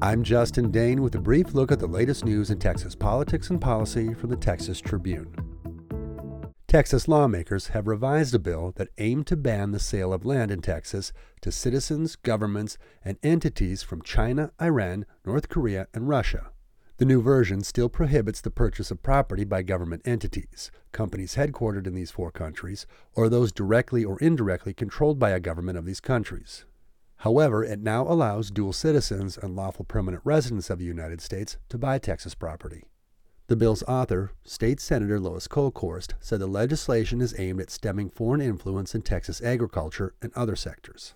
I'm Justin Dane with a brief look at the latest news in Texas politics and policy from the Texas Tribune. Texas lawmakers have revised a bill that aimed to ban the sale of land in Texas to citizens, governments, and entities from China, Iran, North Korea, and Russia. The new version still prohibits the purchase of property by government entities, companies headquartered in these four countries, or those directly or indirectly controlled by a government of these countries. However, it now allows dual citizens and lawful permanent residents of the United States to buy Texas property. The bill's author, State Senator Lois Kolkhorst, said the legislation is aimed at stemming foreign influence in Texas agriculture and other sectors.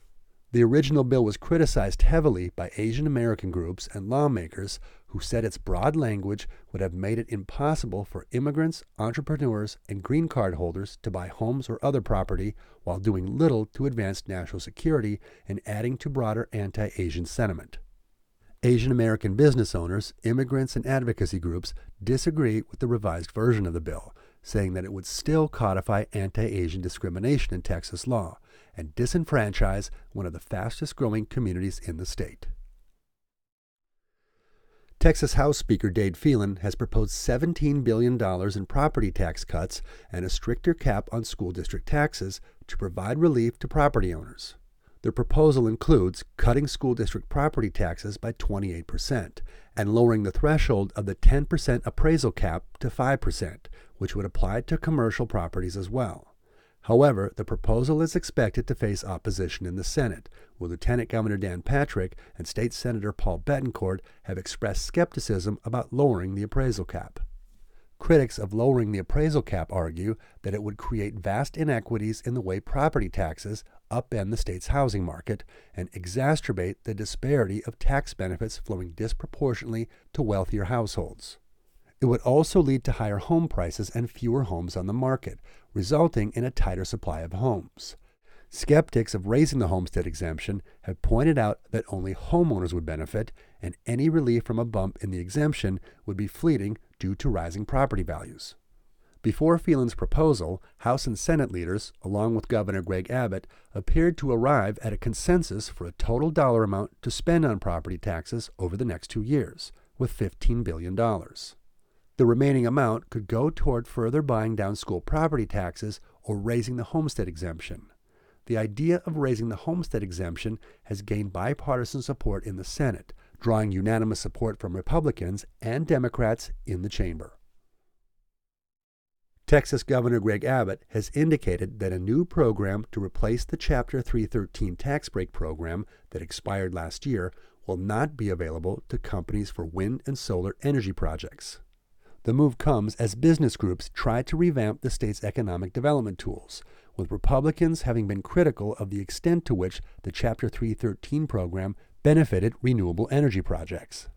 The original bill was criticized heavily by Asian American groups and lawmakers who said its broad language would have made it impossible for immigrants, entrepreneurs, and green card holders to buy homes or other property while doing little to advance national security and adding to broader anti Asian sentiment. Asian American business owners, immigrants, and advocacy groups disagree with the revised version of the bill, saying that it would still codify anti Asian discrimination in Texas law and disenfranchise one of the fastest growing communities in the state. Texas House Speaker Dade Phelan has proposed $17 billion in property tax cuts and a stricter cap on school district taxes to provide relief to property owners. The proposal includes cutting school district property taxes by 28% and lowering the threshold of the 10% appraisal cap to 5%, which would apply to commercial properties as well. However, the proposal is expected to face opposition in the Senate, where Lieutenant Governor Dan Patrick and State Senator Paul Bettencourt have expressed skepticism about lowering the appraisal cap. Critics of lowering the appraisal cap argue that it would create vast inequities in the way property taxes upend the state's housing market and exacerbate the disparity of tax benefits flowing disproportionately to wealthier households. It would also lead to higher home prices and fewer homes on the market, resulting in a tighter supply of homes. Skeptics of raising the homestead exemption have pointed out that only homeowners would benefit, and any relief from a bump in the exemption would be fleeting due to rising property values. Before Phelan's proposal, House and Senate leaders, along with Governor Greg Abbott, appeared to arrive at a consensus for a total dollar amount to spend on property taxes over the next two years, with $15 billion. The remaining amount could go toward further buying down school property taxes or raising the homestead exemption the idea of raising the homestead exemption has gained bipartisan support in the Senate, drawing unanimous support from Republicans and Democrats in the chamber. Texas Governor Greg Abbott has indicated that a new program to replace the Chapter 313 tax break program that expired last year will not be available to companies for wind and solar energy projects. The move comes as business groups try to revamp the state's economic development tools, with Republicans having been critical of the extent to which the Chapter 313 program benefited renewable energy projects.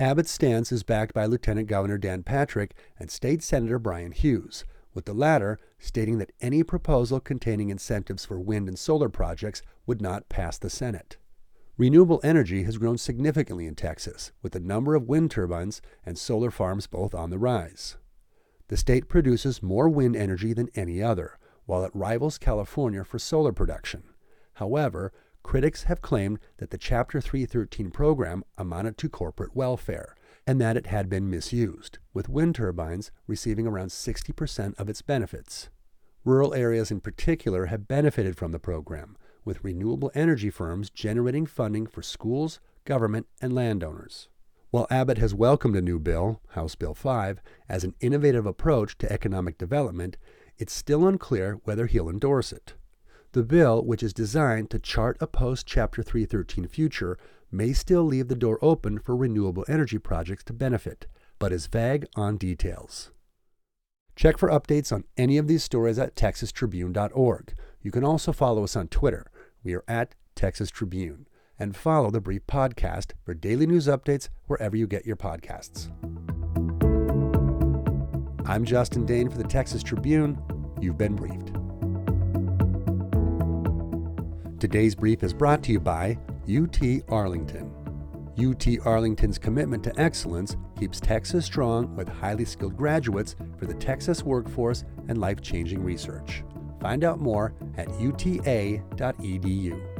Abbott's stance is backed by Lieutenant Governor Dan Patrick and State Senator Brian Hughes, with the latter stating that any proposal containing incentives for wind and solar projects would not pass the Senate. Renewable energy has grown significantly in Texas, with the number of wind turbines and solar farms both on the rise. The state produces more wind energy than any other, while it rivals California for solar production. However, critics have claimed that the Chapter 313 program amounted to corporate welfare and that it had been misused, with wind turbines receiving around 60% of its benefits. Rural areas in particular have benefited from the program, with renewable energy firms generating funding for schools, government, and landowners. While Abbott has welcomed a new bill, House Bill 5, as an innovative approach to economic development, it's still unclear whether he'll endorse it. The bill, which is designed to chart a post Chapter 313 future, may still leave the door open for renewable energy projects to benefit, but is vague on details. Check for updates on any of these stories at texastribune.org. You can also follow us on Twitter. We are at Texas Tribune. And follow the Brief Podcast for daily news updates wherever you get your podcasts. I'm Justin Dane for the Texas Tribune. You've been briefed. Today's brief is brought to you by UT Arlington. UT Arlington's commitment to excellence keeps Texas strong with highly skilled graduates for the Texas workforce and life changing research. Find out more at uta.edu.